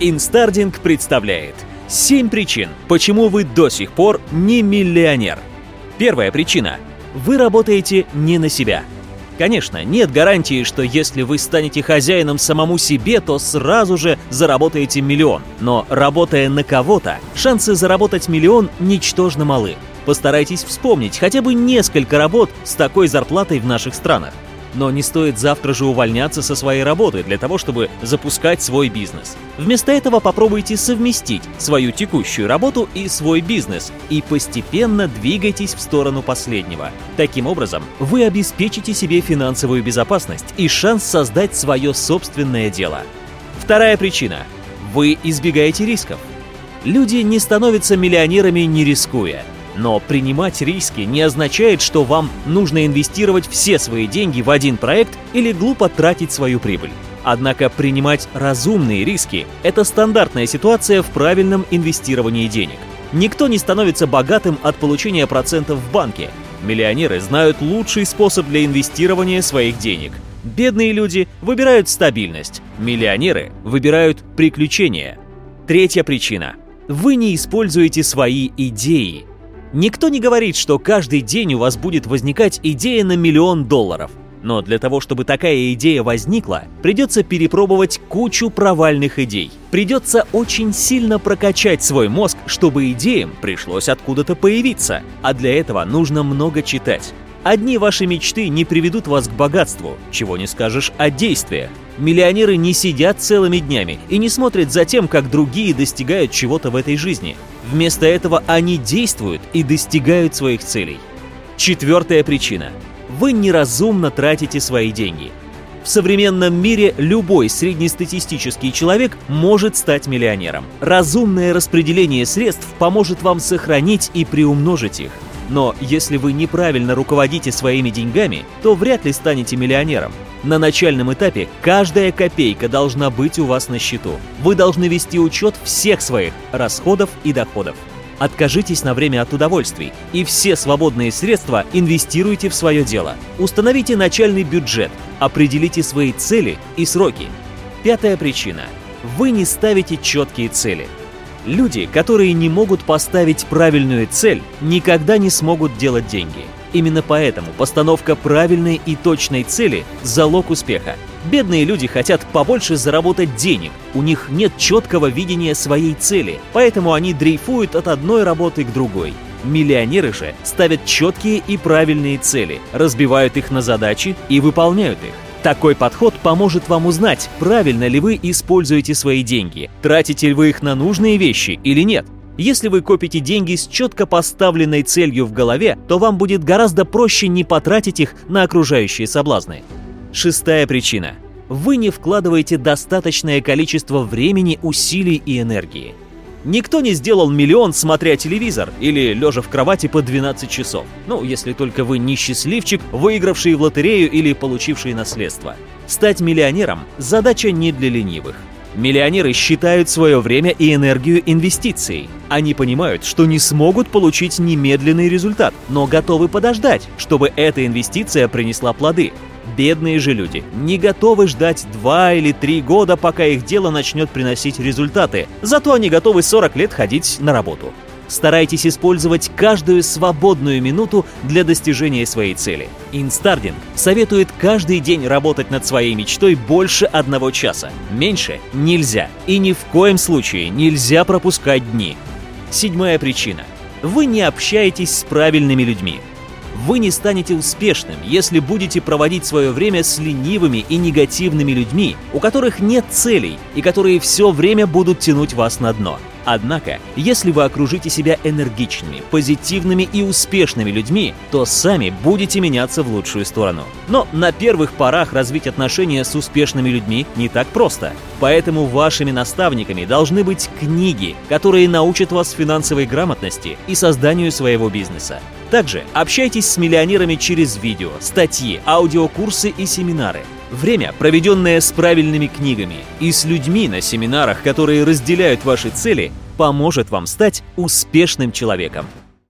Инстардинг представляет 7 причин, почему вы до сих пор не миллионер. Первая причина. Вы работаете не на себя. Конечно, нет гарантии, что если вы станете хозяином самому себе, то сразу же заработаете миллион. Но работая на кого-то, шансы заработать миллион ничтожно малы. Постарайтесь вспомнить хотя бы несколько работ с такой зарплатой в наших странах. Но не стоит завтра же увольняться со своей работы для того, чтобы запускать свой бизнес. Вместо этого попробуйте совместить свою текущую работу и свой бизнес и постепенно двигайтесь в сторону последнего. Таким образом, вы обеспечите себе финансовую безопасность и шанс создать свое собственное дело. Вторая причина. Вы избегаете рисков. Люди не становятся миллионерами не рискуя – но принимать риски не означает, что вам нужно инвестировать все свои деньги в один проект или глупо тратить свою прибыль. Однако принимать разумные риски – это стандартная ситуация в правильном инвестировании денег. Никто не становится богатым от получения процентов в банке. Миллионеры знают лучший способ для инвестирования своих денег. Бедные люди выбирают стабильность, миллионеры выбирают приключения. Третья причина. Вы не используете свои идеи. Никто не говорит, что каждый день у вас будет возникать идея на миллион долларов. Но для того, чтобы такая идея возникла, придется перепробовать кучу провальных идей. Придется очень сильно прокачать свой мозг, чтобы идеям пришлось откуда-то появиться. А для этого нужно много читать. Одни ваши мечты не приведут вас к богатству, чего не скажешь о действиях. Миллионеры не сидят целыми днями и не смотрят за тем, как другие достигают чего-то в этой жизни. Вместо этого они действуют и достигают своих целей. Четвертая причина. Вы неразумно тратите свои деньги. В современном мире любой среднестатистический человек может стать миллионером. Разумное распределение средств поможет вам сохранить и приумножить их. Но если вы неправильно руководите своими деньгами, то вряд ли станете миллионером. На начальном этапе каждая копейка должна быть у вас на счету. Вы должны вести учет всех своих расходов и доходов. Откажитесь на время от удовольствий и все свободные средства инвестируйте в свое дело. Установите начальный бюджет, определите свои цели и сроки. Пятая причина. Вы не ставите четкие цели – Люди, которые не могут поставить правильную цель, никогда не смогут делать деньги. Именно поэтому постановка правильной и точной цели – залог успеха. Бедные люди хотят побольше заработать денег, у них нет четкого видения своей цели, поэтому они дрейфуют от одной работы к другой. Миллионеры же ставят четкие и правильные цели, разбивают их на задачи и выполняют их. Такой подход поможет вам узнать, правильно ли вы используете свои деньги, тратите ли вы их на нужные вещи или нет. Если вы копите деньги с четко поставленной целью в голове, то вам будет гораздо проще не потратить их на окружающие соблазны. Шестая причина. Вы не вкладываете достаточное количество времени, усилий и энергии. Никто не сделал миллион, смотря телевизор или лежа в кровати по 12 часов. Ну, если только вы не счастливчик, выигравший в лотерею или получивший наследство. Стать миллионером – задача не для ленивых. Миллионеры считают свое время и энергию инвестицией. Они понимают, что не смогут получить немедленный результат, но готовы подождать, чтобы эта инвестиция принесла плоды. Бедные же люди не готовы ждать два или три года, пока их дело начнет приносить результаты, зато они готовы 40 лет ходить на работу. Старайтесь использовать каждую свободную минуту для достижения своей цели. Инстардинг советует каждый день работать над своей мечтой больше одного часа. Меньше нельзя. И ни в коем случае нельзя пропускать дни. Седьмая причина. Вы не общаетесь с правильными людьми. Вы не станете успешным, если будете проводить свое время с ленивыми и негативными людьми, у которых нет целей и которые все время будут тянуть вас на дно. Однако, если вы окружите себя энергичными, позитивными и успешными людьми, то сами будете меняться в лучшую сторону. Но на первых порах развить отношения с успешными людьми не так просто. Поэтому вашими наставниками должны быть книги, которые научат вас финансовой грамотности и созданию своего бизнеса. Также общайтесь с миллионерами через видео, статьи, аудиокурсы и семинары. Время, проведенное с правильными книгами и с людьми на семинарах, которые разделяют ваши цели, поможет вам стать успешным человеком.